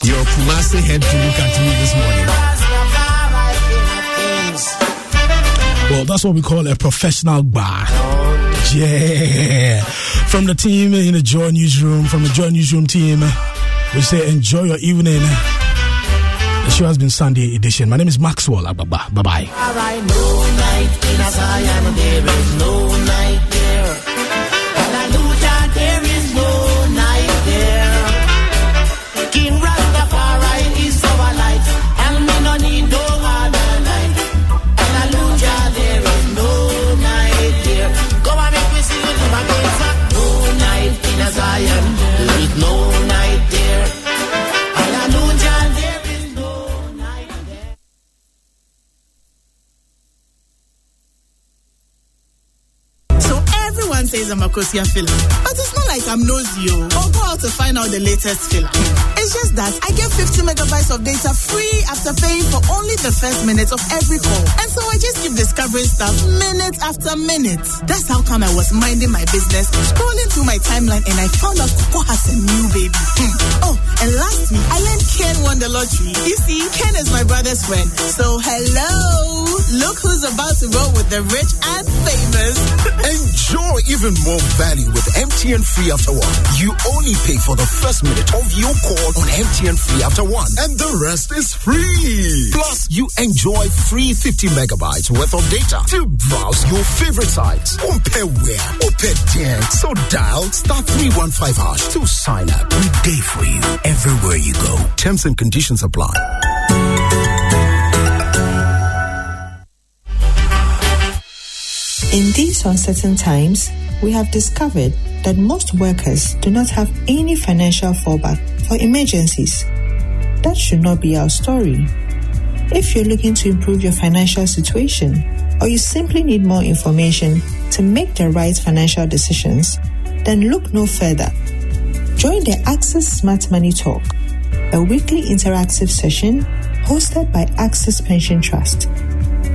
Your Kumasi head to look at me this morning. Well, that's what we call a professional bar. Yeah. From the team in the Joy Newsroom, from the Joy Newsroom team, we say enjoy your evening. The show has been Sunday edition. My name is Maxwell Ababa. Bye bye. Rastafari says I'm a Kosia filler. But it's not like I'm nosy oh, or go out to find out the latest filler. It's just that I get 50 megabytes of data free after paying for only the first minute of every call. And so I just keep discovering stuff minute after minute. That's how come I was minding my business, scrolling through my timeline, and I found out Coco has a new baby. Hmm. Oh, and last week I learned Ken won the lottery. You see, Ken is my brother's friend. So hello, look who's about to roll with the rich and famous. Enjoy even more value with MTN Free After One. You only pay for the first minute of your call on MTN Free After One, and the rest is free. Plus, you enjoy free 50 megabytes worth of data to browse your favorite sites. Compare where, compare dance. So dial star 315 hash to sign up. We day for you everywhere you go. Terms and conditions apply. In these uncertain times, we have discovered that most workers do not have any financial fallback for emergencies. That should not be our story. If you're looking to improve your financial situation or you simply need more information to make the right financial decisions, then look no further. Join the Access Smart Money Talk, a weekly interactive session hosted by Access Pension Trust.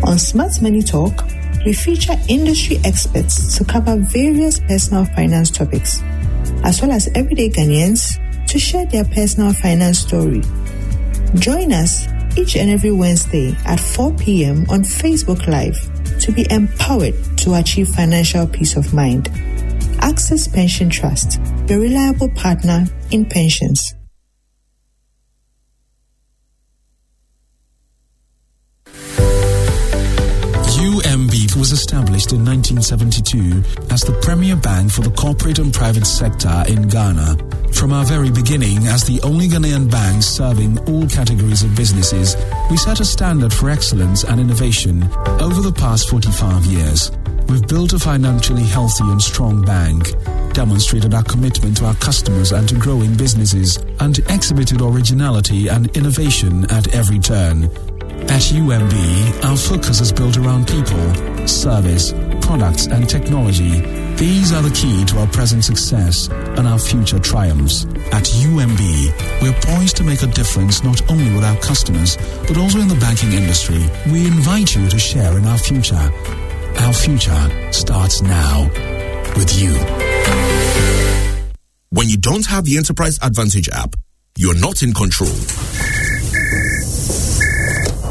On Smart Money Talk, we feature industry experts to cover various personal finance topics, as well as everyday Ghanaians to share their personal finance story. Join us each and every Wednesday at 4 p.m. on Facebook Live to be empowered to achieve financial peace of mind. Access Pension Trust, your reliable partner in pensions. Was established in 1972 as the premier bank for the corporate and private sector in Ghana. From our very beginning, as the only Ghanaian bank serving all categories of businesses, we set a standard for excellence and innovation over the past 45 years. We've built a financially healthy and strong bank, demonstrated our commitment to our customers and to growing businesses, and exhibited originality and innovation at every turn. At UMB, our focus is built around people, service, products, and technology. These are the key to our present success and our future triumphs. At UMB, we're poised to make a difference not only with our customers, but also in the banking industry. We invite you to share in our future. Our future starts now with you. When you don't have the Enterprise Advantage app, you're not in control.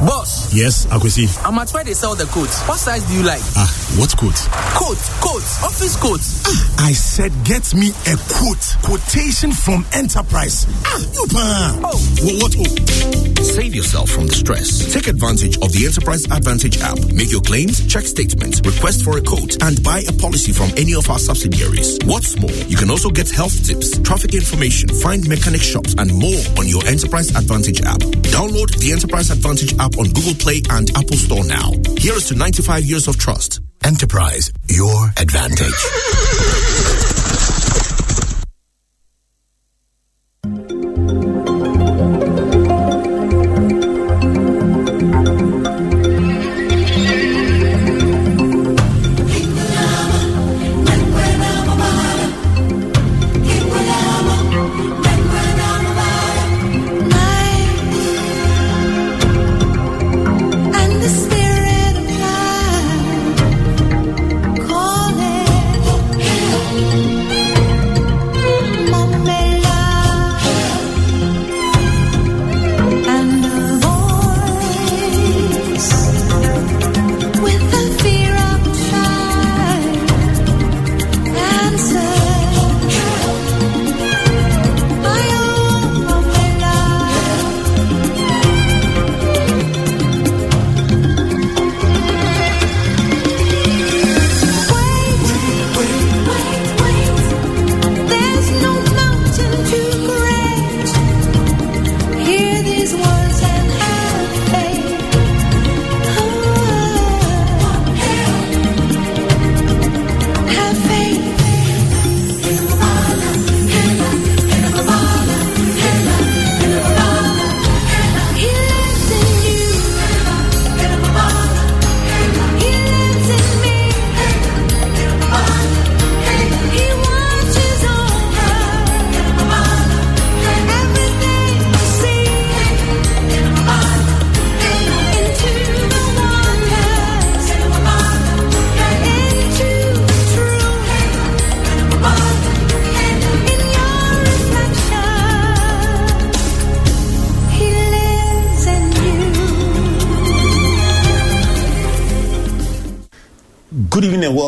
Boss, Yes, Akwesi. I'm at where they sell the coats. What size do you like? Ah, what quote? Coat, coat, office coats. I said, get me a quote. Quotation from Enterprise. Ah, you pa. Oh, Wh- What? Oh. Save yourself from the stress. Take advantage of the Enterprise Advantage app. Make your claims, check statements, request for a quote, and buy a policy from any of our subsidiaries. What's more, you can also get health tips, traffic information, find mechanic shops, and more on your Enterprise Advantage app. Download the Enterprise Advantage app on Google Play and Apple Store now. Here is to 95 years of trust. Enterprise, your advantage.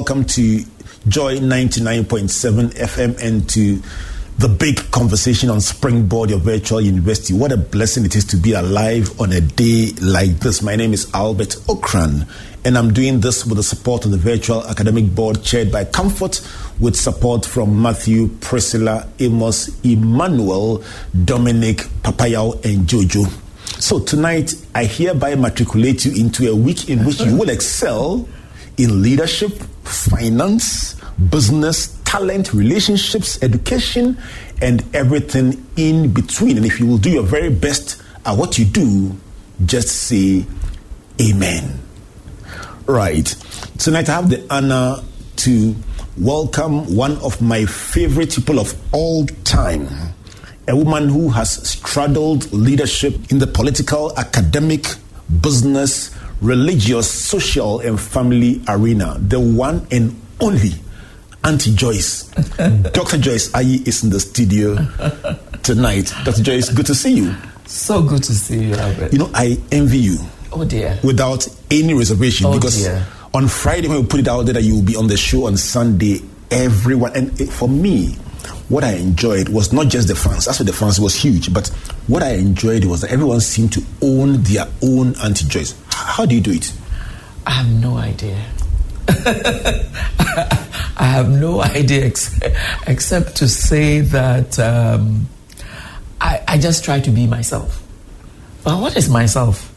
welcome to Joy 99.7 FM and to the big conversation on Springboard, your virtual university. What a blessing it is to be alive on a day like this. My name is Albert Ocran, and I'm doing this with the support of the Virtual Academic Board, chaired by Comfort, with support from Matthew, Priscilla, Amos, Emmanuel, Dominic, Papayao, and Jojo. So tonight, I hereby matriculate you into a week in which you will excel in leadership, finance, business, talent, relationships, education, and everything in between. And if you will do your very best at what you do, just say Amen. Right. Tonight I have the honor to welcome one of my favorite people of all time. A woman who has straddled leadership in the political, academic, business, religious, social, and family arena. The one and only Auntie Joyce. Dr. Joyce Aryee is in the studio tonight. Dr. Joyce, good to see you. So good to see you, Albert. You know, I envy you. Oh dear. Without any reservation. Oh, because dear. on Friday, when we put it out there that you will be on the show on Sunday, everyone, and for me, what I enjoyed was not just the fans. That's what the fans was huge. But what I enjoyed was that everyone seemed to own their own Auntie Joyce. How do you do it? I have no idea. I have no idea ex- except to say that um, I, I just try to be myself. But what is myself?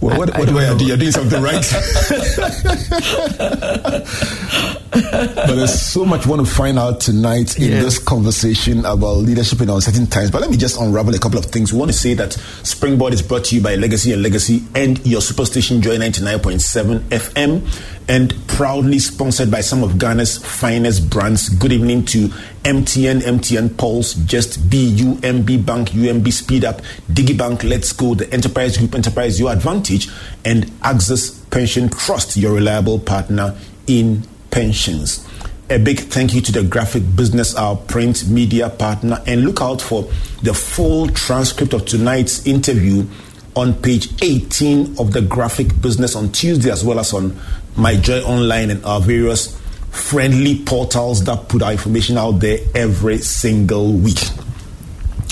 Well, what, I what don't do I do? You're doing something right. but there's so much we want to find out tonight in Yes. this conversation about leadership in uncertain times. But let me just unravel a couple of things. We want to say that Springboard is brought to you by Legacy and Legacy and your superstation Joy 99.7 FM and proudly sponsored by some of Ghana's finest brands. Good evening to MTN, MTN Pulse, Just B, UMB Bank, UMB Speed Up, DigiBank, Let's Go, the Enterprise Group, Enterprise Your Advantage, and Access Pension Trust, your reliable partner in pensions. A big thank you to the Graphic Business, our print media partner, and look out for the full transcript of tonight's interview on page 18 of the Graphic Business on Tuesday, as well as on My Joy Online and our various friendly portals that put our information out there every single week.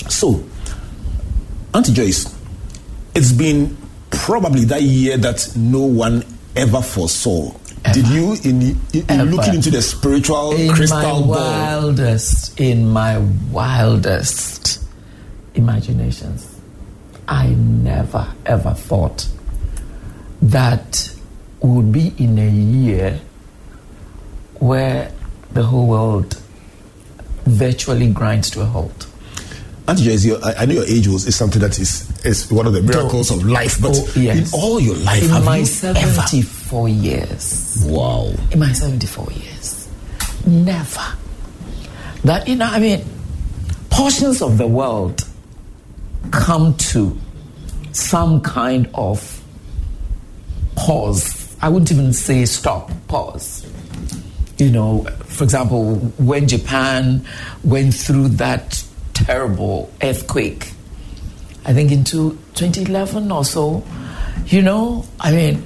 So, Auntie Joyce, it's been probably that year that no one ever foresaw. Did you, in, in, in looking into the spiritual in crystal my ball, wildest, in my wildest imaginations, I never ever thought that we would be in a year where the whole world virtually grinds to a halt. Auntie I, I know your age was is something that is, is one of the miracles of life, but Oh, yes. in all your life, in have my you 74 years. Wow. in my 74 years, never. That, you know, I mean, portions of the world come to some kind of pause. I wouldn't even say stop, pause. You know, for example, when Japan went through that terrible earthquake, I think into 2011 or so, you know, I mean,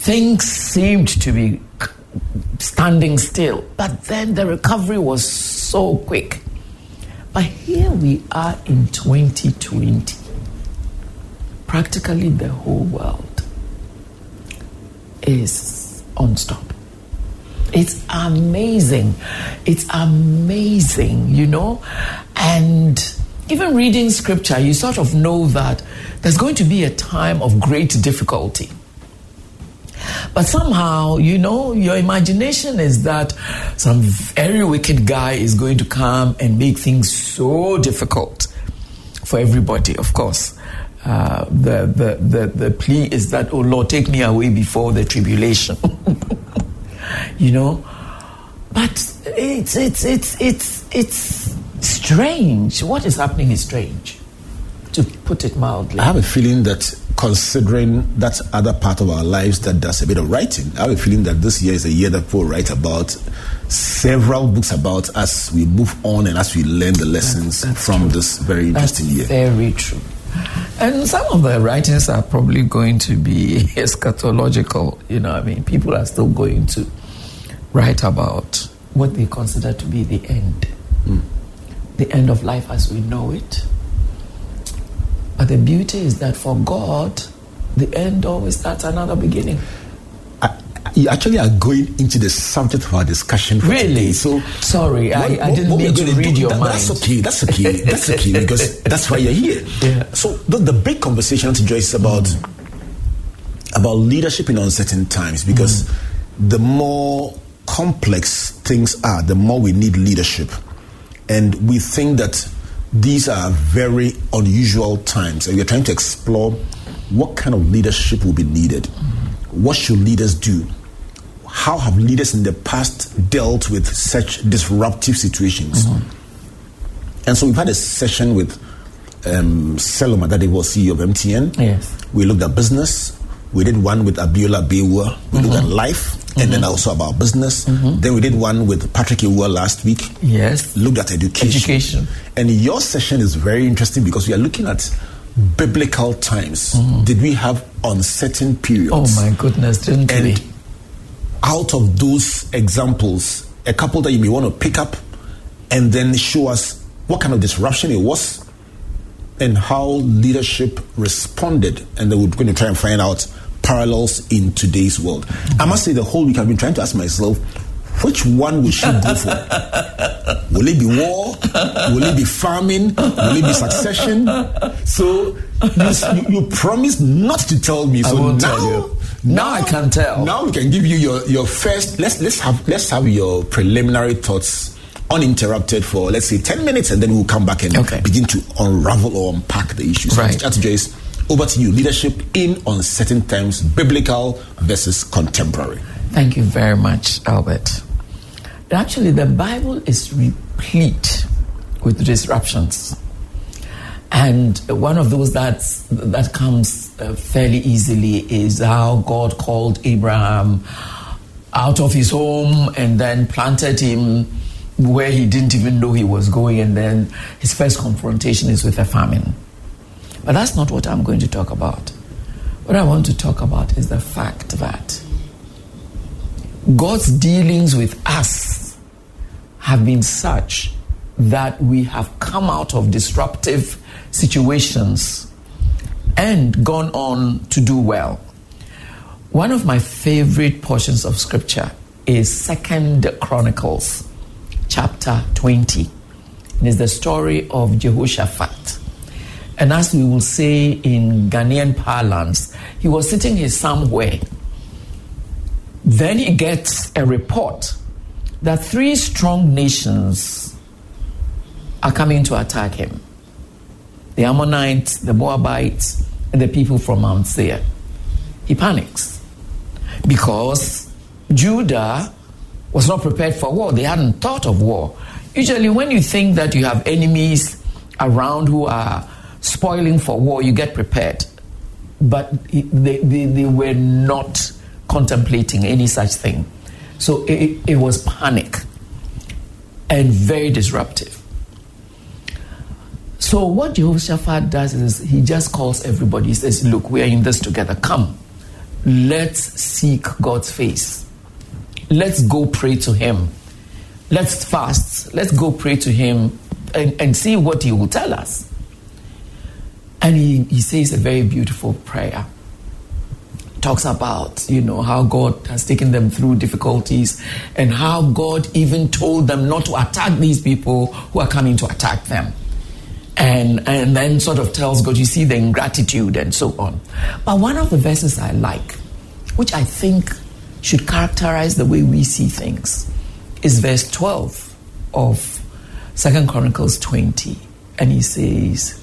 things seemed to be standing still, but then the recovery was so quick. But here we are in 2020. Practically the whole world is on stop. It's amazing. It's amazing, you know? And even reading scripture, you sort of know that there's going to be a time of great difficulty. But somehow, you know, your imagination is that some very wicked guy is going to come and make things so difficult for everybody, of course. Uh, the, the, the, the plea is that, oh Lord, take me away before the tribulation. you know? But it's, it's, it's, it's, it's strange. What is happening is strange, to put it mildly. I have a feeling that considering that other part of our lives that does a bit of writing, I have a feeling that this year is a year that people write about several books about as we move on and as we learn the lessons from this very That's interesting year. very true. And some of the writings are probably going to be eschatological. You know, I mean, people are still going to write about what they consider to be the end, hmm. the end of life as we know it. But the beauty is that for God, the end always starts another beginning. You actually are going into the subject of our discussion. For Really? Today. So Sorry, I- I didn't mean to read your that- mind. That's okay. That's okay. That's okay because that's why you're here. Yeah. So the, the big conversation to Joyce is about about leadership in uncertain times because mm. the more complex things are, the more we need leadership, and we think that these are very unusual times, and we're trying to explore what kind of leadership will be needed. What should leaders do? How have leaders in the past dealt with such disruptive situations? And so we've had a session with um, Selorm, that was CEO of MTN. Yes. We looked at business. We did one with Abiola Bawuah. We looked at life, and then also about business. Mm-hmm. Then we did one with Patrick Awuah last week. Yes. Looked at education. Education. And your session is very interesting because we are looking at biblical times. Mm-hmm. Did we have uncertain periods? Oh my goodness, didn't And we? out of those examples, a couple that you may want to pick up and then show us what kind of disruption it was and how leadership responded. And then we're going to try and find out parallels in today's world. I must say, the whole week I've been trying to ask myself, which one will she go for? Will it be war? Will it be farming? Will it be succession? So you, you, promised not to tell me. I So won't now, tell you. Now I can tell. Now we can give you your, your first. Let's let's have let's have your preliminary thoughts uninterrupted for let's say ten minutes, and then we'll come back and Okay. begin to unravel or unpack the issues. Right. Joyce, over to you. Leadership in uncertain times: biblical versus contemporary. Thank you very much, Albert. Actually, the Bible is replete with disruptions. And one of those that's, that comes uh, fairly easily is how God called Abraham out of his home and then planted him where he didn't even know he was going. And then his first confrontation is with a famine. But that's not what I'm going to talk about. What I want to talk about is the fact that God's dealings with us have been such that we have come out of disruptive situations and gone on to do well. One of my favorite portions of scripture is Second Chronicles chapter 20. It is the story of Jehoshaphat. And as we will say in Ghanaian parlance, he was sitting here somewhere then he gets a report that three strong nations are coming to attack him the Ammonites, the Moabites, and the people from Mount Seir. He panics because Judah was not prepared for war. They hadn't thought of war. Usually, when you think that you have enemies around who are spoiling for war, you get prepared. But they, they, they were not contemplating any such thing. So it, it was panic and very disruptive. So what Jehoshaphat does is he just calls everybody. He says, "Look, we are in this together. Come, let's seek God's face. Let's go pray to Him. Let's fast. Let's go pray to Him and, and see what He will tell us." And he, he says a very beautiful prayer. Talks about you know how god has taken them through difficulties and how god even told them not to attack these people who are coming to attack them. And and then sort of tells god you see the ingratitude and so on. But one of the verses i like which i think should characterize the way we see things is verse 12 of second chronicles 20 and he says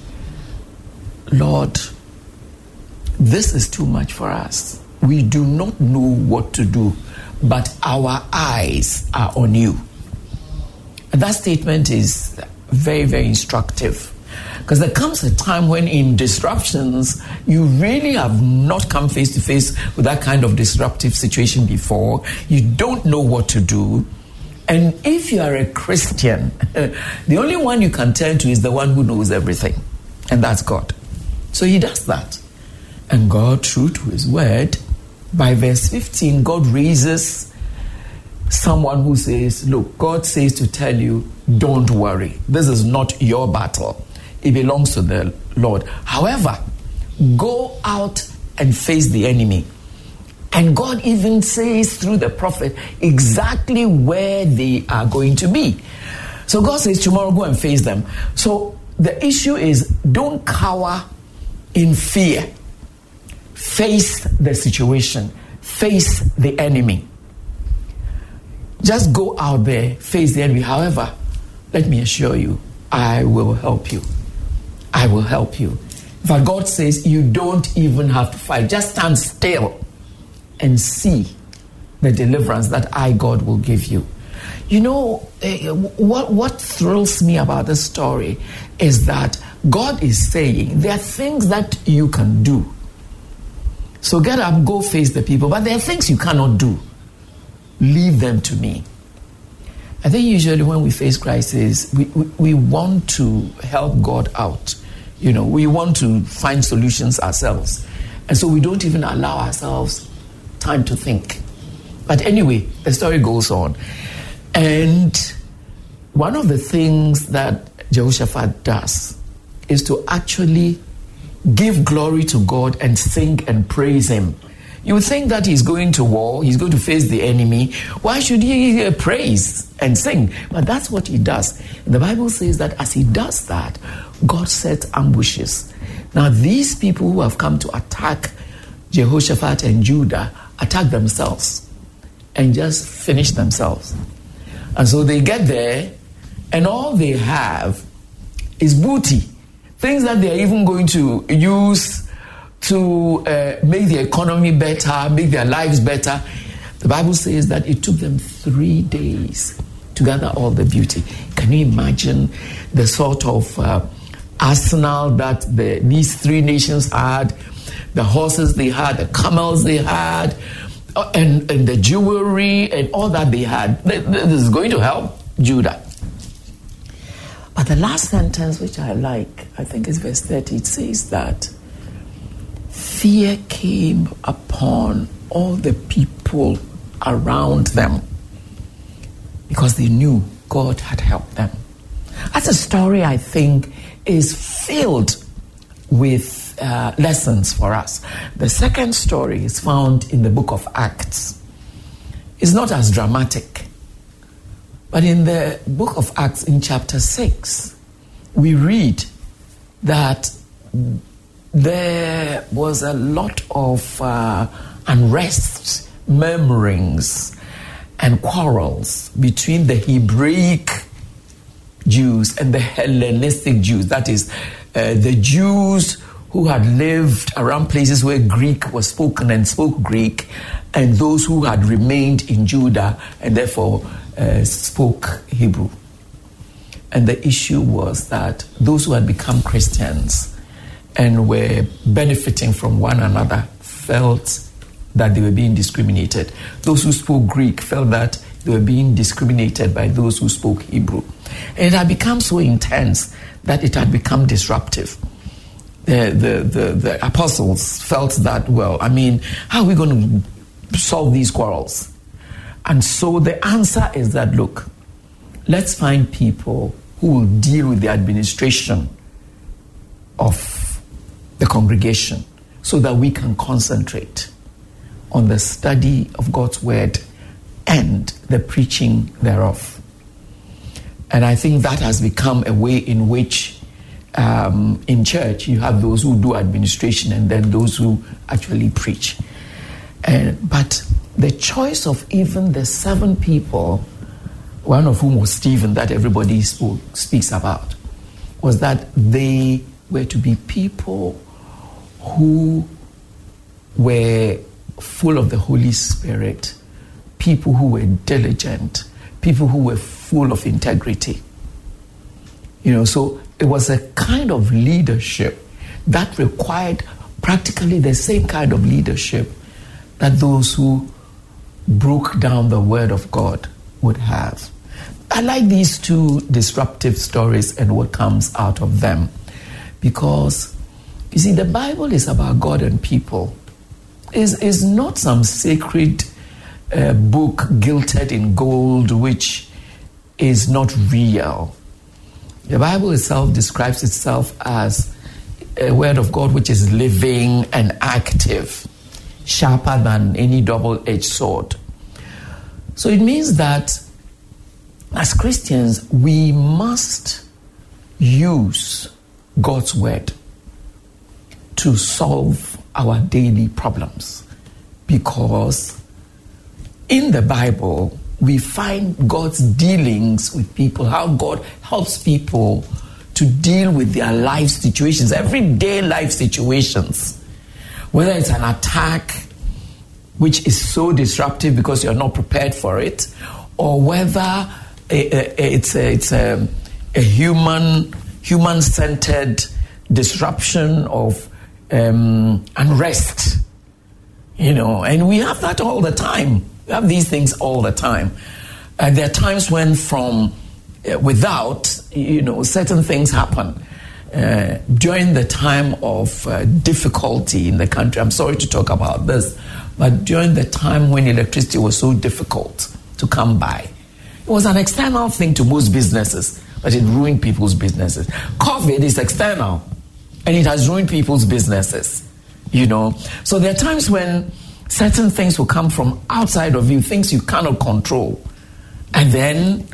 lord this is too much for us. We do not know what to do, but our eyes are on you. And that statement is very, very instructive. Because there comes a time when, in disruptions, you really have not come face to face with that kind of disruptive situation before. You don't know what to do. And if you are a Christian, the only one you can turn to is the one who knows everything, and that's God. So he does that. And God, true to his word, by verse 15, God raises someone who says, Look, God says to tell you, don't worry. This is not your battle, it belongs to the Lord. However, go out and face the enemy. And God even says through the prophet exactly where they are going to be. So God says, Tomorrow go and face them. So the issue is don't cower in fear. Face the situation, face the enemy. Just go out there, face the enemy. However, let me assure you, I will help you. I will help you. Fact, God says you don't even have to fight. Just stand still and see the deliverance that I, God, will give you. You know, uh, what, what thrills me about this story is that God is saying there are things that you can do. So get up, go face the people, but there are things you cannot do. Leave them to me. I think usually when we face crisis, we, we, we want to help God out. You know, we want to find solutions ourselves. And so we don't even allow ourselves time to think. But anyway, the story goes on. And one of the things that Jehoshaphat does is to actually give glory to God and sing and praise Him. You think that he's going to war, he's going to face the enemy. Why should he uh, praise and sing? But that's what he does. The Bible says that as he does that, God sets ambushes. Now, these people who have come to attack Jehoshaphat and Judah attack themselves and just finish themselves. And so they get there, and all they have is booty, things that they are even going to use to uh, make the economy better, make their lives better. The Bible says that it took them three days to gather all the beauty. Can you imagine the sort of uh, arsenal that the, these three nations had? The horses they had, the camels they had, uh, and, and the jewelry and all that they had. This is going to help Judah. But the last sentence, which I like, I think is verse 30, it says that fear came upon all the people around them because they knew God had helped them. That's a story I think is filled with uh, lessons for us. The second story is found in the book of Acts. It's not as dramatic, but in the book of Acts, in chapter 6, we read that there was a lot of uh, unrest, murmurings, and quarrels between the Hebraic Jews and the Hellenistic Jews. That is, uh, the Jews who had lived around places where Greek was spoken and spoke Greek, and those who had remained in Judah and therefore uh, spoke Hebrew. And the issue was that those who had become Christians and were benefiting from one another felt that they were being discriminated. Those who spoke Greek felt that they were being discriminated by those who spoke Hebrew. And it had become so intense that it had become disruptive. The, the, the, the apostles felt that, well, I mean, how are we going to solve these quarrels? And so the answer is that, look, let's find people who will deal with the administration of the congregation so that we can concentrate on the study of God's word and the preaching thereof. And I think that has become a way in which um, in church you have those who do administration and then those who actually preach. And, but the choice of even the seven people, one of whom was Stephen, that everybody spoke, speaks about, was that they were to be people who were full of the Holy Spirit, people who were diligent, people who were full of integrity. You know, so it was a kind of leadership that required practically the same kind of leadership that those who broke down the Word of God would have. I like these two disruptive stories and what comes out of them because you see, the Bible is about God and people. Is is not some sacred a book gilded in gold, which is not real. The Bible itself describes itself as a word of God which is living and active, sharper than any double edged sword. So it means that as Christians, we must use God's word to solve our daily problems because in the Bible, we find God's dealings with people, how God helps people to deal with their life situations, everyday life situations. Whether it's an attack, which is so disruptive because you're not prepared for it, or whether it's a, it's a, a human human centered disruption of um, unrest. You know, and we have that all the time. We have these things all the time. And there are times when, from uh, without, you know, certain things happen. Uh, during the time of uh, difficulty in the country, I'm sorry to talk about this, but during the time when electricity was so difficult to come by, it was an external thing to most businesses, but it ruined people's businesses. COVID is external, and it has ruined people's businesses. You know, so there are times when certain things will come from outside of you, things you cannot control, and then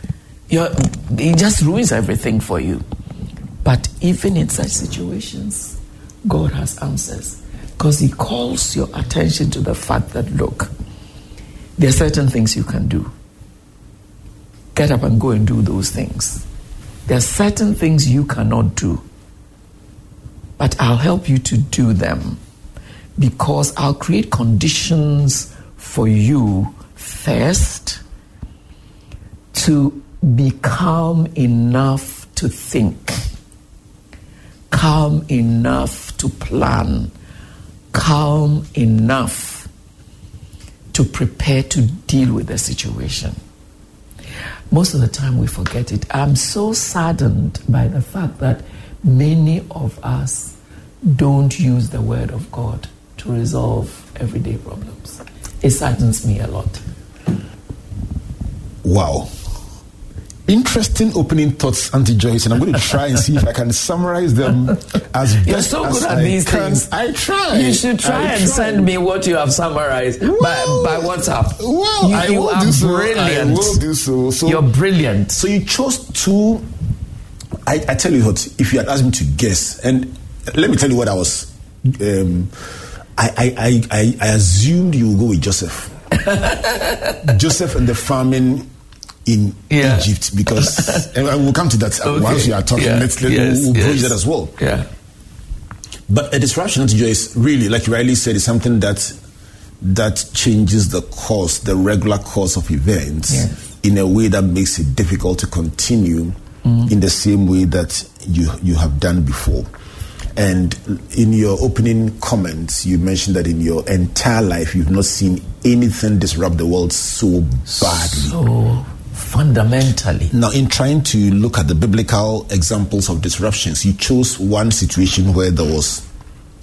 it just ruins everything for you. But even in such situations, God has answers because He calls your attention to the fact that look, there are certain things you can do. Get up and go and do those things. There are certain things you cannot do, but I'll help you to do them because I'll create conditions for you first to be calm enough to think, calm enough to plan, calm enough to prepare to deal with the situation. Most of the time we forget it. I'm so saddened by the fact that many of us don't use the word of God to resolve everyday problems. It saddens me a lot. Wow. Interesting opening thoughts, Auntie Joyce, and I'm going to try and see if I can summarize them as You're best so as good at I these can. things. I try. You should try I and try. send me what you have summarized by, by WhatsApp. Well, you, I you will do so. brilliant. I will do so. so. You're brilliant. So you chose two. I, I tell you what, if you had asked me to guess, and let me tell you what I was. Um, I, I, I, I, I assumed you would go with Joseph. Joseph and the famine in Yeah. Egypt, because and we'll come to that Okay. once we are talking. Yeah. Let's let Yes, we'll, we'll yes. that as well. Yeah. But a disruption, Auntie Joyce, really, like you rightly said, is something that that changes the course, the regular course of events, Yes. in a way that makes it difficult to continue mm-hmm. in the same way that you you have done before. And in your opening comments, you mentioned that in your entire life, you've not seen anything disrupt the world so badly. So fundamentally. Now, in trying to look at the biblical examples of disruptions, you chose one situation where there was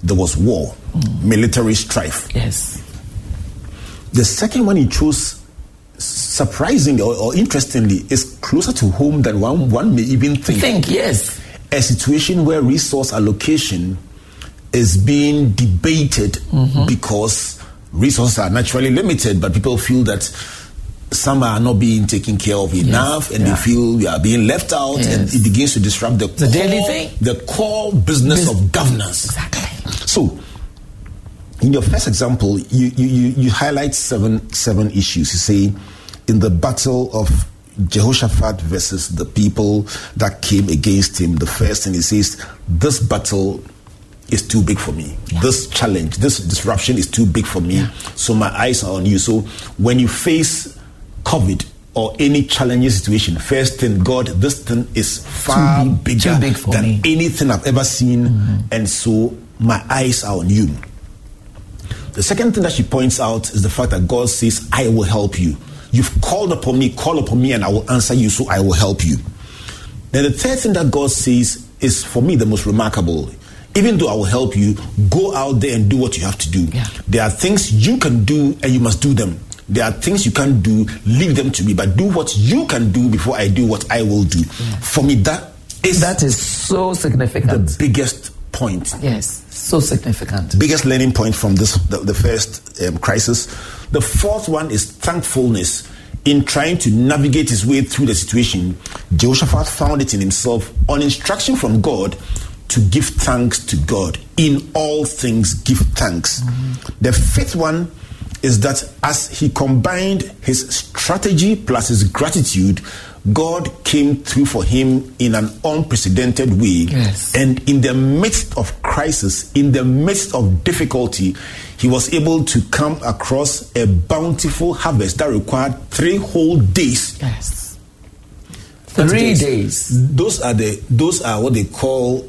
there was war, military strife. Yes. The second one you chose, surprisingly or, or interestingly, is closer to home than one one may even think. Think, yes. A situation where resource allocation is being debated Mm-hmm. because resources are naturally limited, but people feel that some are not being taken care of enough and yeah. they feel we are being left out and it begins to disrupt the, The core, daily thing. the core business Bus- of governance. Exactly. So, in your first example, you, you, you, you highlight seven seven issues. You say, in the battle of Jehoshaphat versus the people that came against him, the first thing he says, this battle is too big for me. This challenge, this disruption is too big for me. So my eyes are on you. So when you face COVID or any challenging situation, first thing, God, this thing is far big- bigger too big than me. anything I've ever seen. Mm-hmm. And so my eyes are on you. The second thing that she points out is the fact that God says, I will help you. You've called upon me, call upon me, and I will answer you, so I will help you. Then the third thing that God says is for me the most remarkable. Even though I will help you, go out there and do what you have to do. Yeah. There are things you can do and you must do them. There are things you can't do, leave them to me, but do what you can do before I do what I will do. For me, that is that is so significant. The biggest point. Yes, so significant. Biggest learning point from this the, the first um, crisis. The fourth one is thankfulness. In trying to navigate his way through the situation, Jehoshaphat found it in himself on instruction from God to give thanks to God. In all things, give thanks. Mm-hmm. The fifth one is that as he combined his strategy plus his gratitude, God came through for him in an unprecedented way. Yes. And in the midst of crisis, in the midst of difficulty, he was able to come across a bountiful harvest that required three whole days. Yes. Three days. Those are the those are what they call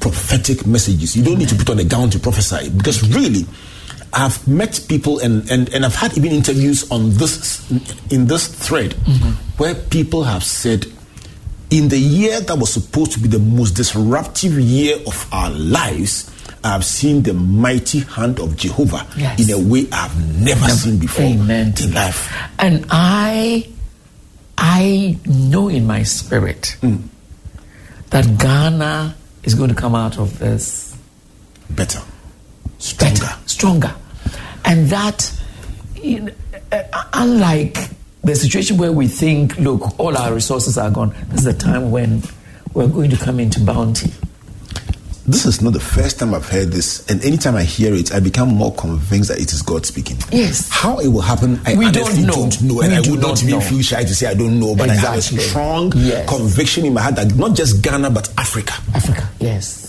prophetic messages. You don't need to put on a gown to prophesy because really I've met people and, and, and I've had even interviews on this in this thread mm-hmm. where people have said in the year that was supposed to be the most disruptive year of our lives, I've seen the mighty hand of Jehovah yes. in a way I've never seen before Amen in life. And I I know in my spirit mm. that Ghana is going to come out of this better stronger. Better, stronger. And that, uh, unlike the situation where we think, look, all our resources are gone, this is the time when we're going to come into bounty. This is not the first time I've heard this, and anytime I hear it, I become more convinced that it is God speaking. Yes. How it will happen, I we honestly don't know, don't know and we I do would not, not even feel shy to say I don't know, but exactly. I have a strong yes. conviction in my heart that not just Ghana, but Africa. Africa, yes.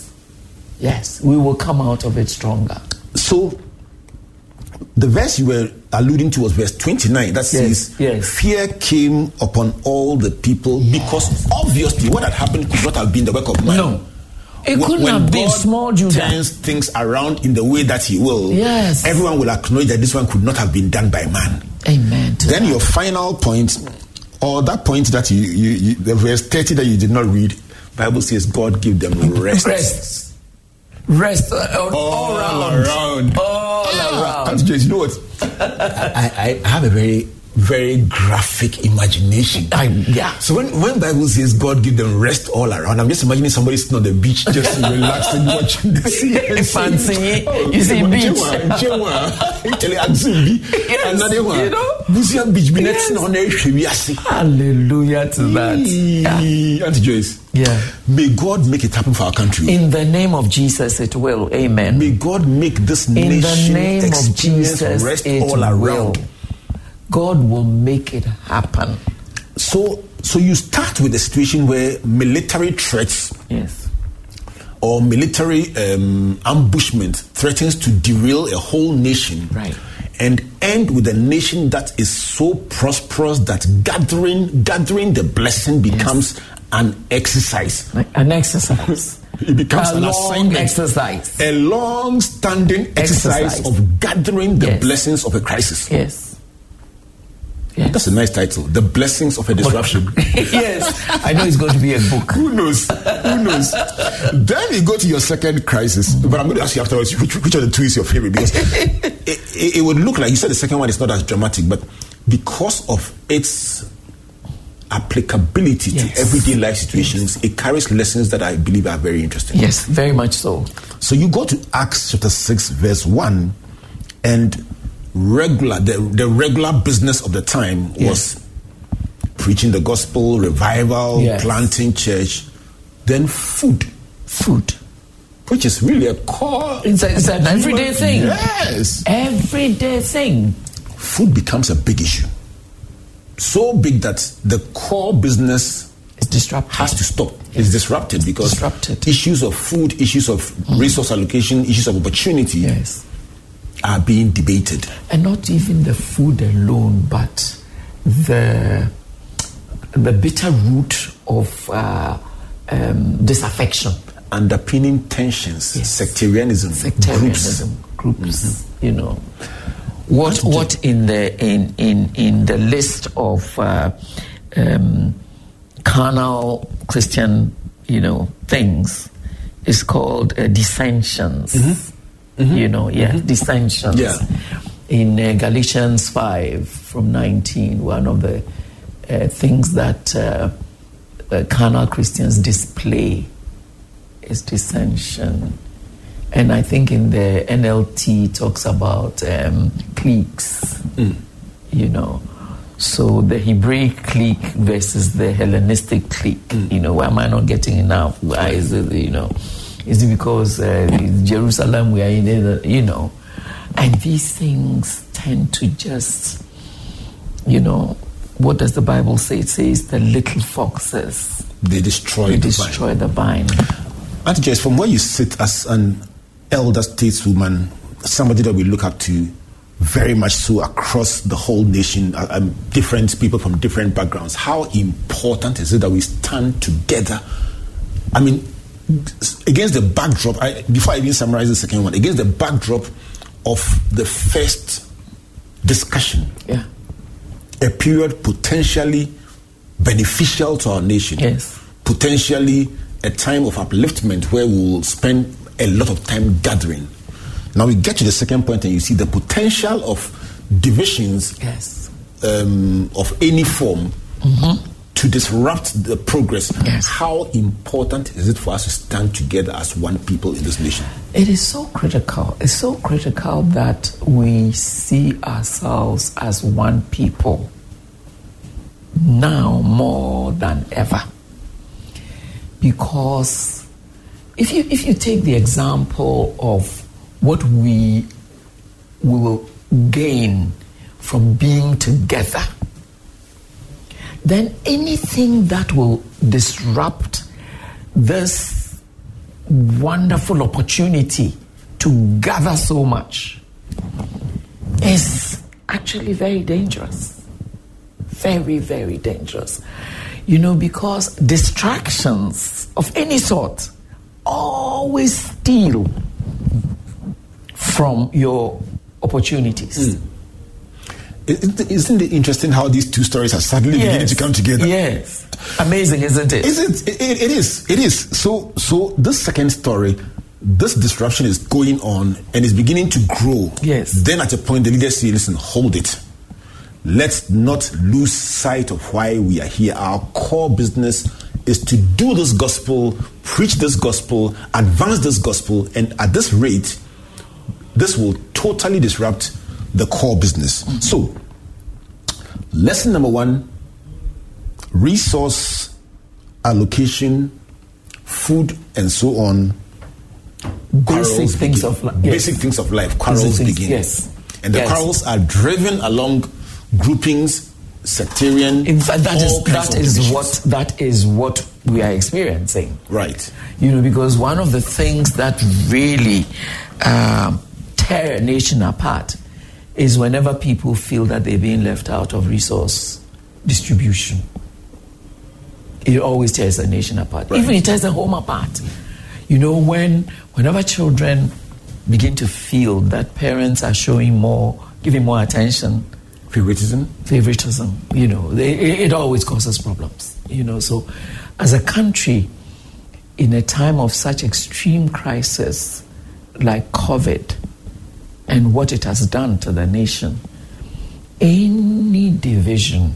Yes, we will come out of it stronger. So, the verse you were alluding to was verse 29 that says, yes. Fear came upon all the people yes. because obviously what had happened could not have been the work of man. No. It when, couldn't when have been small Judah. turns things around in the way that He will, Yes. everyone will acknowledge that this one could not have been done by man. Amen. Then that. your final point, or that point that you, you, you the verse 30 that you did not read, Bible says God gave them rest. Rest. Rest uh, all, all around. around. All around. Auntie Joyce, you know what? I, I, I have a very, very graphic imagination. I, yeah. So when, when Bible says God give them rest all around, I'm just imagining somebody sitting on the beach just relaxing, watching the sea. and saying, Fancy. "Oh, You see beach. Jewa, Jewa." Actually, Azumbi. Yes, Another one. you know? Busua beach, be next on. Hallelujah to that. Yeah. Auntie Joyce. Yeah. May God make it happen for our country. In the name of Jesus, it will. Amen. May God make this In the nation name of experience Jesus, rest all around. will. God will make it happen. So, so you start with a situation where military threats Yes. or military um, ambushment threatens to derail a whole nation, Right. And end with a nation that is so prosperous that gathering, gathering the blessing becomes an exercise. Like an exercise. It becomes A an long assignment. exercise. A long standing exercise, Exercise. of gathering the Yes. blessings of a crisis. Yes. That's a nice title. The blessings of a disruption. yes. I know it's going to be a book. Who knows? Who knows? then you go to your second crisis. But I'm going to ask you afterwards which, which of the two is your favorite because it, it, it would look like you said the second one is not as dramatic, but because of its applicability Yes. to everyday life situations, it carries lessons that I believe are very interesting. Yes, very much so. So you go to Acts chapter 6, verse 1, and regular the, the regular business of the time was preaching the gospel, revival, Yes. planting church, then food. Food. Which is really a core. It's, a, it's an everyday thing. Yes. Everyday thing. Food becomes a big issue. So big that the core business It's disrupted. has to stop. It's disrupted because Disrupted. issues of food, issues of resource allocation, issues of opportunity Yes. Are being debated. and not even the food alone, but the the bitter root of uh, um, disaffection, underpinning tensions, Yes. sectarianism, sectarianism, groups. groups. You know, what what in the in in in the list of uh, um, carnal Christian, you know, things is called uh, dissensions. You know, yeah, dissensions. Yeah. in uh, Galatians 5 from 19, one of the uh, things that uh, uh, carnal Christians display is dissension. And I think in the NLT talks about um, cliques, you know. So the Hebraic clique versus the Hellenistic clique, you know, why am I not getting enough? Why is it, you know, is it because uh, Jerusalem we are in it, you know? And these things tend to just, you know, what does the Bible say? It says the little foxes. They destroy They the destroy the vine. Auntie Jess, from where you sit as an elder stateswoman, somebody that we look up to very much so across the whole nation, uh, um, different people from different backgrounds, how important is it that we stand together? I mean, against the backdrop, I, before I even summarize the second one, against the backdrop of the first discussion, Yeah. a period potentially beneficial to our nation. Yes. Potentially a time of upliftment where we will spend a lot of time gathering. Now we get to the second point and you see the potential of divisions yes. um, of any form to disrupt the progress. How important is it for us to stand together as one people in this nation? It is so critical. It's so critical that we see ourselves as one people now more than ever. Because if you if you take the example of what we will gain from being together, then anything that will disrupt this wonderful opportunity to gather so much is actually very dangerous. Very, very dangerous. You know, because distractions of any sort always steal from your opportunities. Isn't isn't it interesting how these two stories are suddenly beginning to come together? Yes. Amazing, isn't it? Is it, it, it is. It is. So, so this second story, this disruption is going on and is beginning to grow. Yes. Then at a point, the leaders say, listen, hold it. Let's not lose sight of why we are here. Our core business is to do this gospel, preach this gospel, advance this gospel, and at this rate, this will totally disrupt the core business. So, lesson number one resource allocation, food, and so on. Basic things begin. of li- yes. Basic things of life. Quarrels things, begin. yes. And the Yes. quarrels are driven along groupings, sectarian. In fact, that is that is what that is what we are experiencing. Right. You know, because one of the things that really um, tear a nation apart is whenever people feel that they're being left out of resource distribution. It always tears a nation apart. Even it tears a home apart. You know, when whenever children begin to feel that parents are showing more, giving more attention, favoritism, favoritism, you know, they, it always causes problems. You know, so as a country, in a time of such extreme crisis like COVID and what it has done to the nation, any division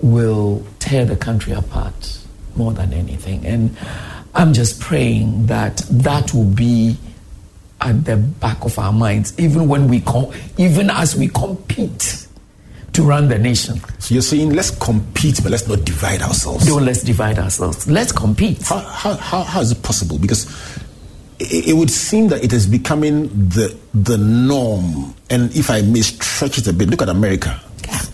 will tear the country apart more than anything. And I'm just praying that that will be at the back of our minds, even when we com- even as we compete to run the nation. So you're saying let's compete, but let's not divide ourselves. Don't let's divide ourselves. Let's compete. How, how, how, how is it possible? Because it, it would seem that it is becoming the the norm. And if I may stretch it a bit, look at America.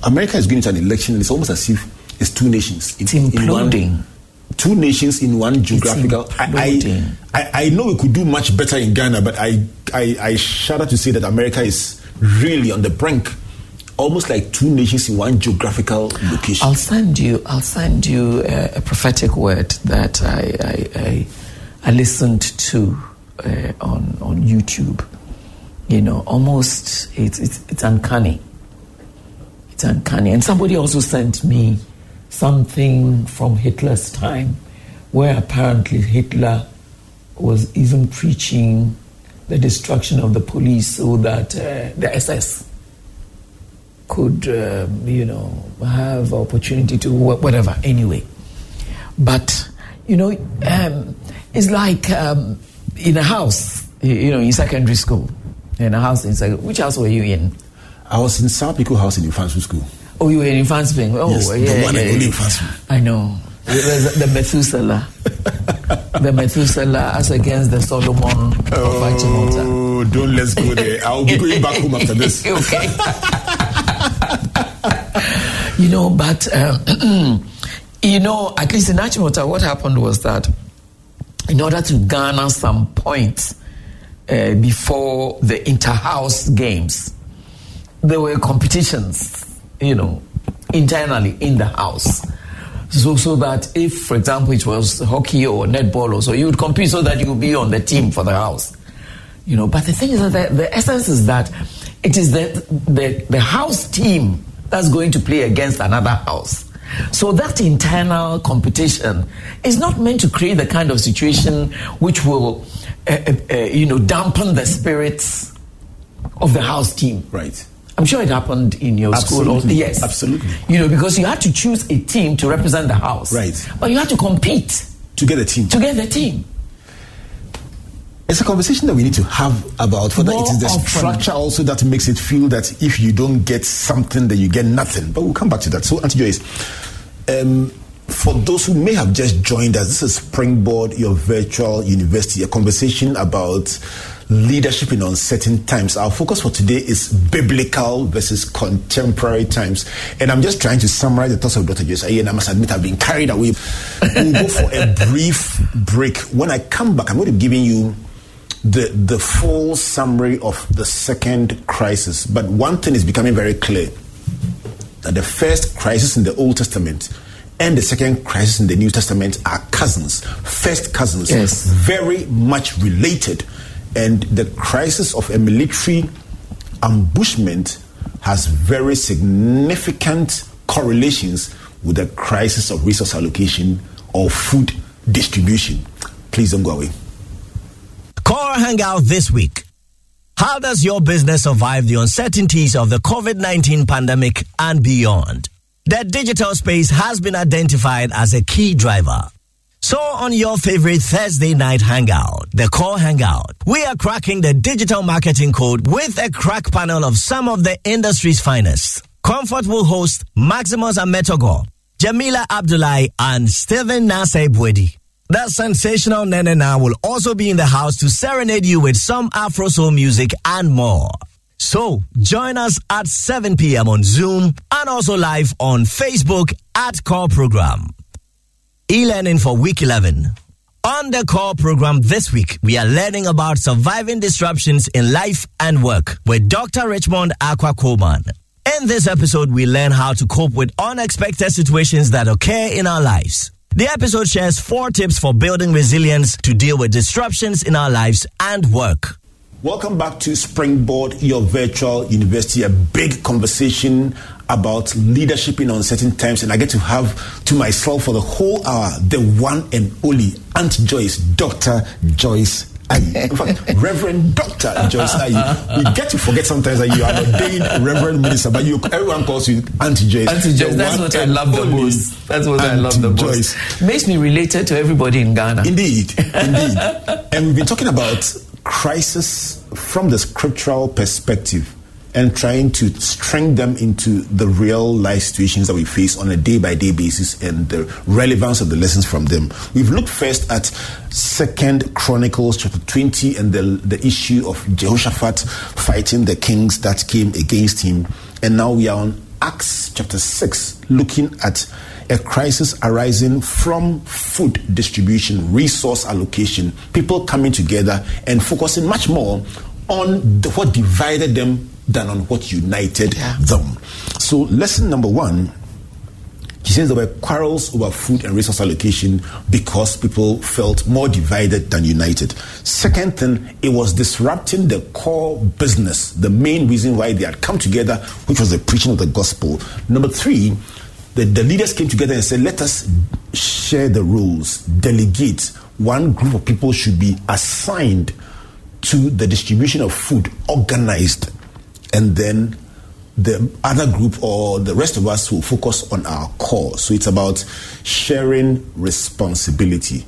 America is going to an election, and it's almost as if it's two nations. It's imploding. one, two nations in one geographical. I. I, I, I know we could do much better in Ghana, but I, I, I shudder to say that America is really on the brink. Almost like two nations in one geographical location. I'll send you. I'll send you a, a prophetic word that I I, I, I listened to uh, on on YouTube. You know, almost it's it's it's uncanny. It's uncanny. And somebody also sent me something from Hitler's time, where apparently Hitler was even preaching the destruction of the police so that uh, the SS could, um, you know, have opportunity to whatever. Anyway, but you know, um, it's like um, in a house, you- know, in secondary school, in a house in sec- which house were you in? I was in South Pico House in Mfantsipim School. Oh, you were in Mfantsipim. Oh, Yes, the yeah, one yeah, and only yeah. I know. The, the Methuselah. the Methuselah as against the Solomon of Achimota. Oh, don't let's go there. I'll be going back home after this. okay. you know, but um, you know, at least in Achimota, what happened was that in order to garner some points uh, before the inter-house games, there were competitions, you know, internally in the house. So, so that if, for example, it was hockey or netball or so, you would compete so that you would be on the team for the house. You know, but the thing is that the, the essence is that it is the, the, the house team that's going to play against another house. So that internal competition is not meant to create the kind of situation which will, uh, uh, you know, dampen the spirits of the house team. Right. I'm sure it happened in your school. Absolutely. Yes, Absolutely. You know, because you had to choose a team to represent the house. Right. But you had to compete To get a team. to get the team. It's a conversation that we need to have about whether it is the often. structure also that makes it feel that if you don't get something, then you get nothing. But we'll come back to that. So, Auntie Joyce, um, for those who may have just joined us, this is Springboard, your virtual university, a conversation about leadership in uncertain times. Our focus for today is biblical versus contemporary times. And I'm just trying to summarize the thoughts of Dr. Joyce. And I must admit, I've been carried away. We'll go for a brief break. When I come back, I'm going to be giving you the the full summary of the second crisis. But one thing is becoming very clear that the first crisis in the Old Testament and the second crisis in the New Testament are cousins, first cousins, Yes. very much related. And the crisis of a military ambushment has very significant correlations with the crisis of resource allocation or food distribution. Please don't go away. Core Hangout this week. How does your business survive the uncertainties of the COVID 19 pandemic and beyond? The digital space has been identified as a key driver. So, on your favorite Thursday night hangout, the Core Hangout, we are cracking the digital marketing code with a crack panel of some of the industry's finest. Comfort will host Maximus Ametogo, Jamila Abdullahi, and Stephen Nasser Bwedi. The sensational Nenena will also be in the house to serenade you with some Afro soul music and more. So join us at 7 p.m. on Zoom and also live on Facebook at Core Program. E-learning for week 11. On the core program this week, we are learning about surviving disruptions in life and work with Dr. Richmond Aqua Coleman. In this episode, we learn how to cope with unexpected situations that occur in our lives. The episode shares four tips for building resilience to deal with disruptions in our lives and work. Welcome back to Springboard, your virtual university, a big conversation about leadership in uncertain times. And I get to have to myself for the whole hour the one and only Aunt Joyce, Dr. Joyce. Aryee. In fact, Reverend Dr. Joyce Aryee. We get to forget sometimes that you are an ordained Reverend Minister, but you, everyone calls you Auntie Joyce. Auntie Joyce, that's what I love the most. That's what I love the most. Joyce. Makes me related to everybody in Ghana. Indeed, indeed. and we've been talking about crisis from the scriptural perspective and trying to string them into the real life situations that we face on a day by day basis and the relevance of the lessons from them. We've looked first at Second Chronicles chapter 20 and the, the issue of Jehoshaphat fighting the kings that came against him. And now we are on Acts chapter 6, looking at a crisis arising from food distribution, resource allocation, people coming together and focusing much more on the, what divided them than on what united them. So, lesson number one he says there were quarrels over food and resource allocation because people felt more divided than united. Second thing, it was disrupting the core business, the main reason why they had come together, which was the preaching of the gospel. Number three, the, the leaders came together and said, let us share the rules, delegate. One group of people should be assigned to the distribution of food organized, and then the other group or the rest of us will focus on our core. So it's about sharing responsibility,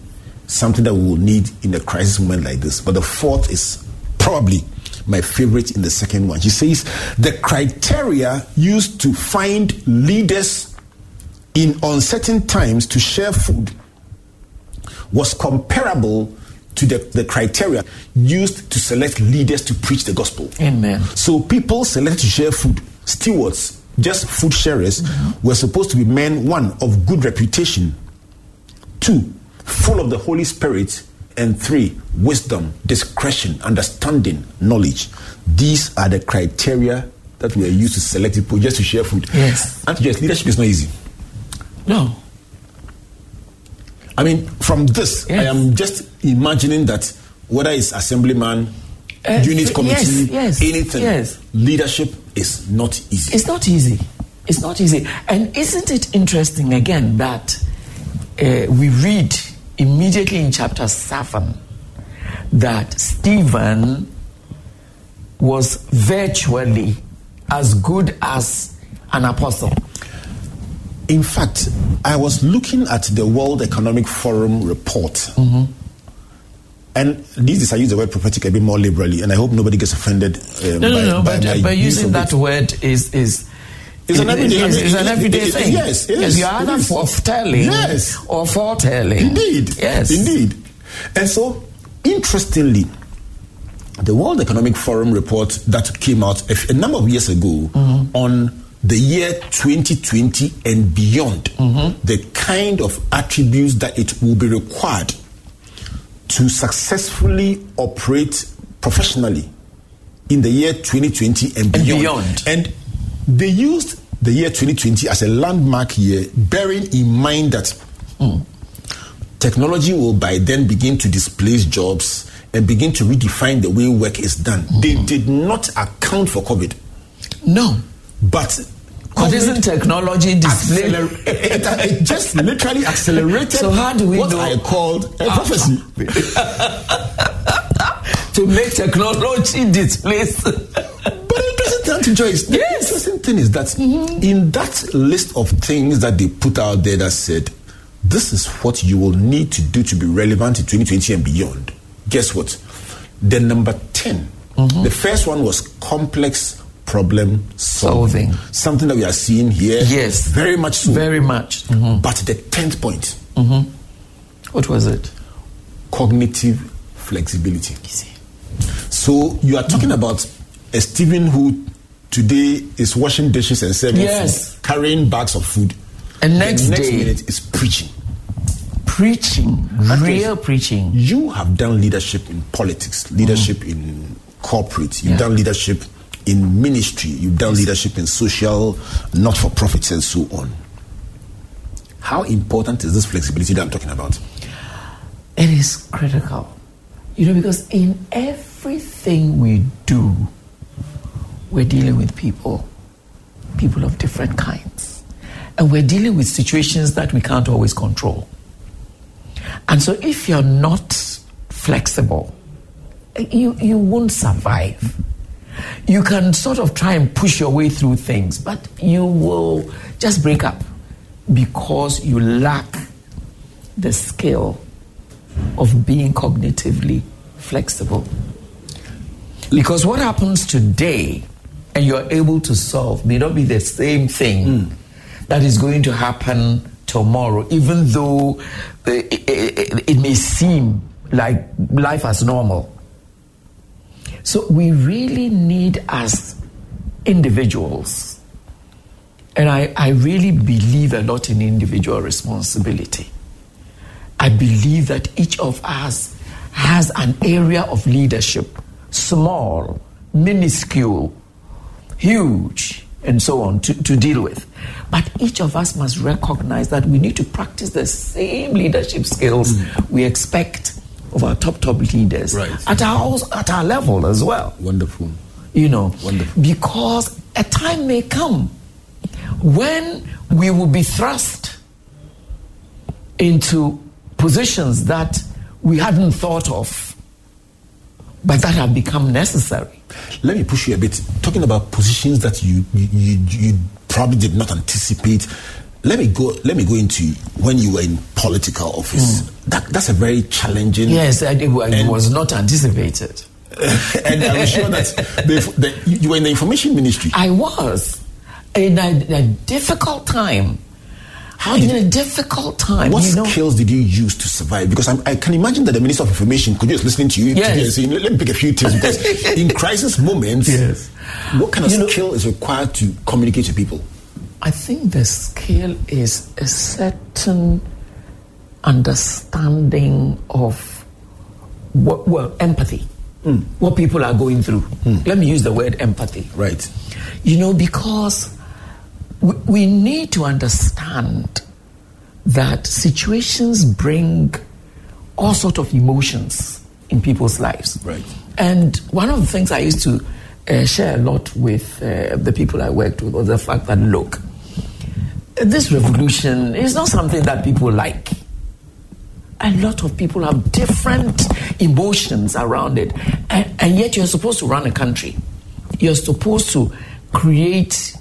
something that we will need in a crisis moment like this. But the fourth is probably my favorite in the second one. She says the criteria used to find leaders in uncertain times to share food was comparable to the, the criteria used to select leaders to preach the gospel. Amen. So people selected to share food, stewards, just food sharers, Mm-hmm. were supposed to be men, one, of good reputation, two, full of the Holy Spirit, and three, wisdom, discretion, understanding, knowledge. These are the criteria that were used to select people just to share food. Yes. And just leadership is not easy. No. I mean, from this, I am just imagining that whether it's assemblyman, Uh, unit committee, yes, yes, anything, yes. leadership is not easy. It's not easy. It's not easy. And isn't it interesting again that uh, we read immediately in chapter 7 that Stephen was virtually as good as an apostle? In fact, I was looking at the World Economic Forum report. Mm-hmm. And this is, I use the word prophetic a bit more liberally, and I hope nobody gets offended. Uh, No, no, by, no, by but, but using that it. word is. is It's an everyday- it- it's an everyday thing. yes, it yes, is, you're it either foretelling Yes. or foretelling. Indeed. Yes. Indeed. And so, interestingly, the World Economic Forum report that came out a number of years ago Mm-hmm. on the year 2020 and beyond, Mm-hmm. the kind of attributes that it will be required to successfully operate professionally in the year 2020 and beyond. beyond. And they used the year 2020 as a landmark year, bearing in mind that Hmm. technology will by then begin to displace jobs and begin to redefine the way work is done. They did not account for COVID. No. But But isn't technology display? it, just literally accelerated So how do we what know- I called a prophecy. to make technology displace. But interesting to Joyce, the Yes. interesting thing is that mm-hmm. in that list of things that they put out there that said, this is what you will need to do to be relevant in 2020 and beyond. Guess what? The number 10, mm-hmm. the first one was complex problem solving. Solving. Something that we are seeing here. Yes. Very much so. Very much. Mm-hmm. But the 10th point, mm-hmm. What was it? cognitive flexibility. So you are talking about a Stephen who today is washing dishes and serving Yes. food, carrying bags of food. And The next next day- minute is preaching. Preaching. Real preaching. You have done leadership in politics, leadership mm-hmm. in corporate, you've Yeah. done leadership in ministry, you've done leadership in social not for profits and so on. How important is this flexibility that I'm talking about? It is critical. You know, because in everything we do, we're dealing with people, people of different kinds. And we're dealing with situations that we can't always control. And so if you're not flexible, you, you won't survive. You can sort of try and push your way through things, but you will just break up because you lack the skill of being cognitively flexible. Because what happens today and you're able to solve may not be the same thing hmm. that is going to happen tomorrow, even though uh, it, it, it may seem like life as normal. So we really need, as individuals, and I, I really believe a lot in individual responsibility. I believe that each of us has an area of leadership, small, minuscule, huge, and so on, to, to deal with. But each of us must recognize that we need to practice the same leadership skills mm. we expect of our top, top leaders Right. at, our, at our level as well Wonderful. you know Wonderful. because a time may come when we will be thrust into positions that we hadn't thought of but that have become necessary. Let me push you a bit. Talking about positions that you you, you, you probably did not anticipate. Let me go. Let me go into when you were in political office. Hmm. That, that's a very challenging. Yes, I, it, was not anticipated. and I'm sure that the, the, you were in the information ministry. I was in a, a difficult time. How in did- a difficult time, What you know. skills did you use to survive? Because I'm, I can imagine that the Minister of Information could just listening to you Yes. today and saying, "Let me pick a few things." Because in crisis moments, Yes. what kind of You know- skill is required to communicate to people? I think the skill is a certain understanding of what, well, empathy, what people are going through. Let me use the word empathy. Right. You know, because we, we need to understand that situations bring all sort of emotions in people's lives. Right. And one of the things I used to uh, share a lot with uh, the people I worked with was the fact that, look, this revolution is not something that people like. A lot of people have different emotions around it. And, and yet you're supposed to run a country. You're supposed to create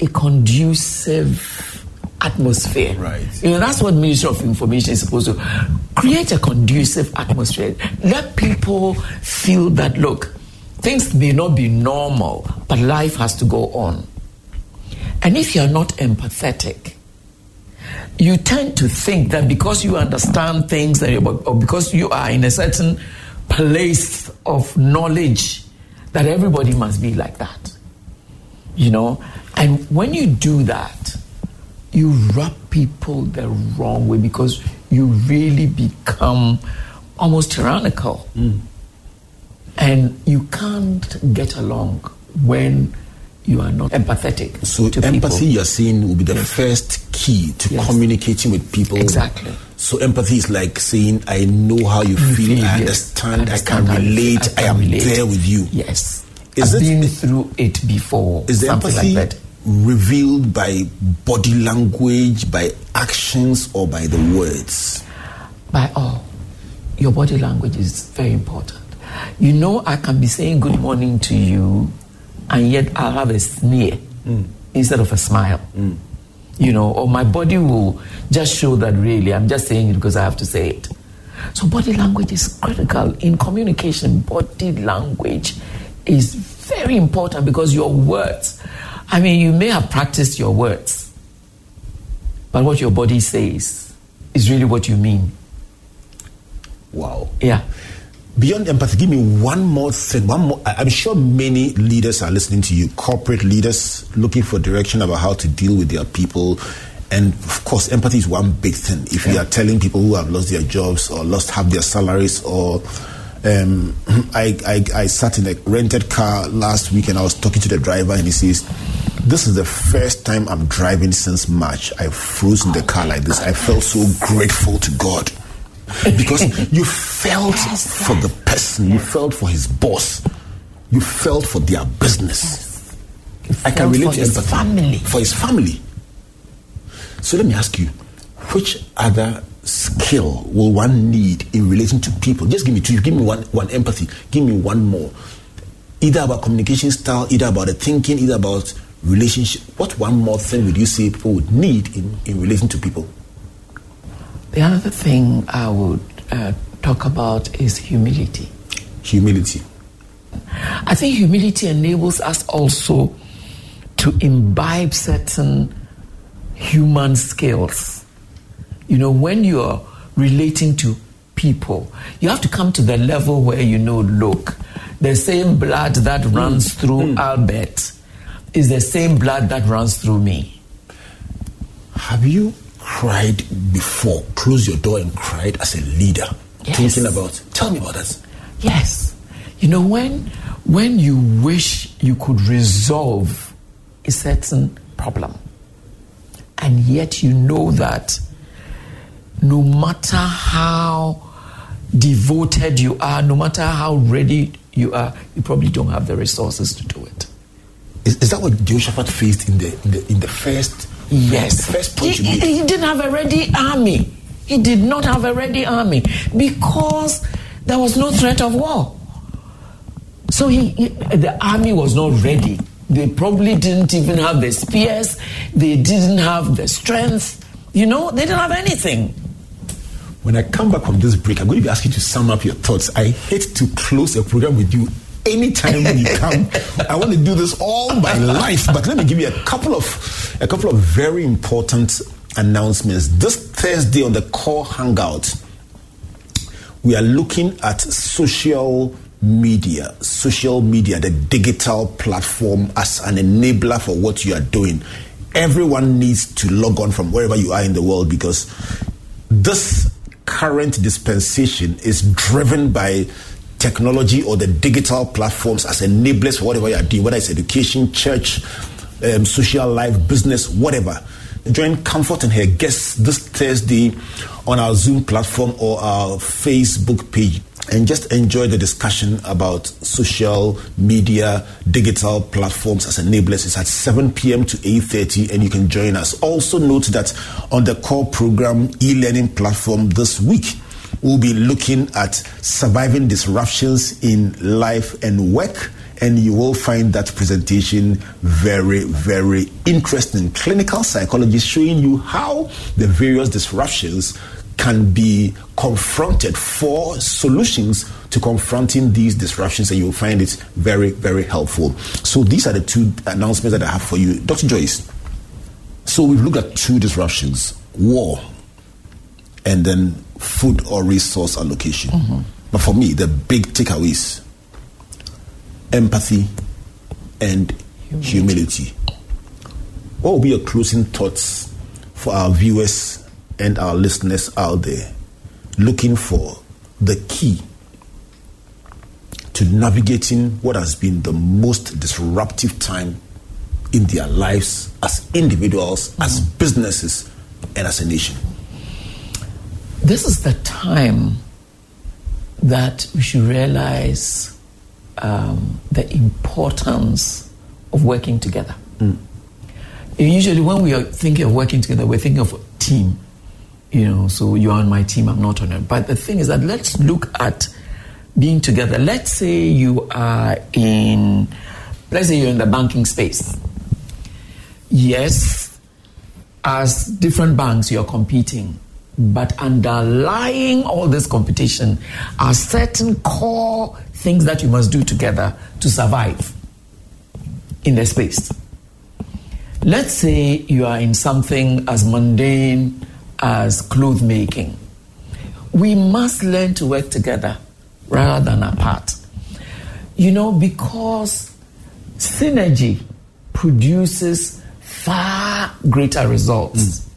a conducive atmosphere. Right. You know, that's what Ministry of Information is supposed to create a conducive atmosphere. Let people feel that look, things may not be normal, but life has to go on. And if you're not empathetic, you tend to think that because you understand things that or because you are in a certain place of knowledge that everybody must be like that. You know? And when you do that you rub people the wrong way because you really become almost tyrannical. Mm. And you can't get along when you are not empathetic So to empathy, people. you're saying, will be the first key to Yes. communicating with people. Exactly. So empathy is like saying, I know how you feel, feel, I yes. understand, I, Understand how can relate, I I, am relate. there with you. yes Is I've it- been through it before Is the something empathy like that revealed by body language, by actions, or by the words? by all. Your body language is very important. You know, I can be saying good morning to you, and yet I'll have a sneer mm. instead of a smile. Mm. You know, or my body will just show that really I'm just saying it because I have to say it. So, body language is critical in communication. Body language is very important because your words, I mean, you may have practiced your words, but what your body says is really what you mean. Wow. Yeah. Beyond empathy, give me one more thing. One more. I'm sure many leaders are listening to you, corporate leaders looking for direction about how to deal with their people. And of course, empathy is one big thing. If you are telling people who have lost their jobs or lost half their salaries, or um, I, I, I sat in a rented car last week and I was talking to the driver, and he says, This is the first time I'm driving since March. I froze in the car like this. I felt so grateful to God because you felt for the person, you felt for his boss, you felt for their business. I can relate for to his empathy. family. For his family. So let me ask you, which other skill will one need in relating to people? Just give me two. Give me one, one empathy. Give me one more. Either about communication style, either about the thinking, either about relationship. What one more thing would you say people would need in, in relating to people? The other thing I would uh, talk about is humility. Humility. I think humility enables us also to imbibe certain human skills. You know, when you're relating to people, you have to come to the level where you know, look, the same blood that runs through Albert is the same blood that runs through me. Have you cried before? Close your door and cried as a leader, Yes. thinking about. Tell me about that. Yes. You know, when when you wish you could resolve a certain problem, and yet you know that no matter how devoted you are, no matter how ready you are, you probably don't have the resources to do it. Is, is that what Jehoshaphat faced in the in the, in the first Yes. first He, point he- he didn't have a ready army. He did not have a ready army because there was no threat of war. So he, he, the army was not ready. They probably didn't even have the spears. They didn't have the strength. You know, they didn't have anything. When I come back from this break, I'm going to be asking you to sum up your thoughts. I hate to close a program with you anytime when you come. I want to do this all my life, but let me give you a couple of a couple of very important announcements. This Thursday on the core hangout, we are looking at social media, social media, the digital platform as an enabler for what you are doing. Everyone needs to log on from wherever you are in the world because this current dispensation is driven by technology or the digital platforms as enablers for whatever you are doing, whether it's education, church, um, social life, business, whatever. Join Comfort and her guests this Thursday on our Zoom platform or our Facebook page and just enjoy the discussion about social media, digital platforms as enablers. It's at 7 p.m. to 8.30 and you can join us. Also note that on the core program e-learning platform this week, we'll be looking at surviving disruptions in life and work and you will find that presentation very, very interesting. Clinical psychology showing you how the various disruptions can be confronted for solutions to confronting these disruptions, and you'll find it very, very helpful. So, these are the two announcements that I have for you. Dr. Joyce, so we've looked at two disruptions war and then food or resource allocation. Mm-hmm. But for me, the big takeaways empathy and humility. What will be your closing thoughts for our viewers and our listeners out there looking for the key to navigating what has been the most disruptive time in their lives as individuals, as businesses, and as a nation? This is the time that we should realize um, the importance of working together. Usually, when we are thinking of working together, we're thinking of a team. You know, so you're on my team, I'm not on it. But the thing is that let's look at being together. Let's say you are in, let's say you're in the banking space. Yes, as different banks, you're competing. But underlying all this competition are certain core things that you must do together to survive in the space. Let's say you are in something as mundane as cloth making. We must learn to work together rather than apart. You know, because synergy produces far greater results mm.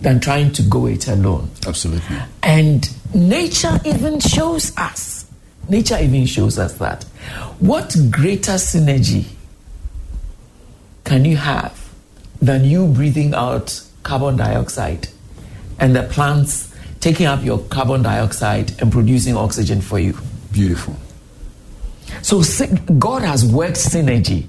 Than trying to go it alone. Absolutely. And nature even shows us, nature even shows us that. What greater synergy can you have than you breathing out carbon dioxide and the plants taking up your carbon dioxide and producing oxygen for you? Beautiful. So God has worked synergy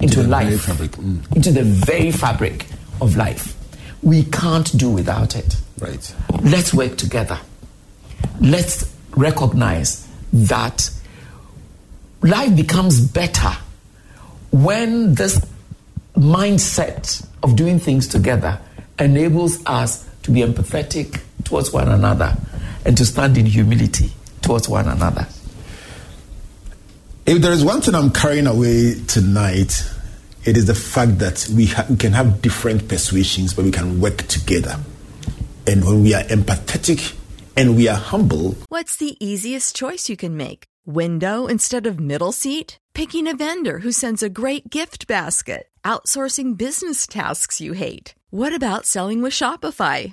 into, the life. Mm. into the very fabric of life. We can't do without it. Right. Let's work together. Let's recognize that life becomes better when this mindset of doing things together enables us to be empathetic towards one another and to stand in humility towards one another. If there is one thing I'm carrying away tonight, it is the fact that we, ha- we can have different persuasions, but we can work together. And when we are empathetic and we are humble, What's the easiest choice you can make? Window instead of middle seat? Picking a vendor who sends a great gift basket? Outsourcing business tasks you hate? What about selling with Shopify?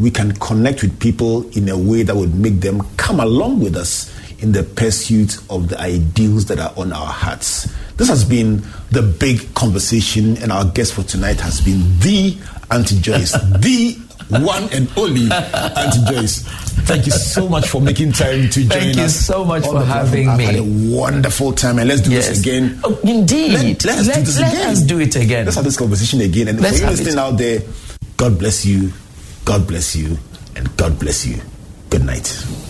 We can connect with people in a way that would make them come along with us in the pursuit of the ideals that are on our hearts. This has been the big conversation, and our guest for tonight has been the Auntie Joyce, the one and only Auntie Joyce. Thank you so much for making time to join us. Thank you so much for having platform. me. I've had a wonderful time, and let's do Yes. this again. Oh, indeed. Let, us do this let again. us do it again. Let's have this conversation again. And Let's for you listening out there, God bless you, God bless you, and God bless you. Good night.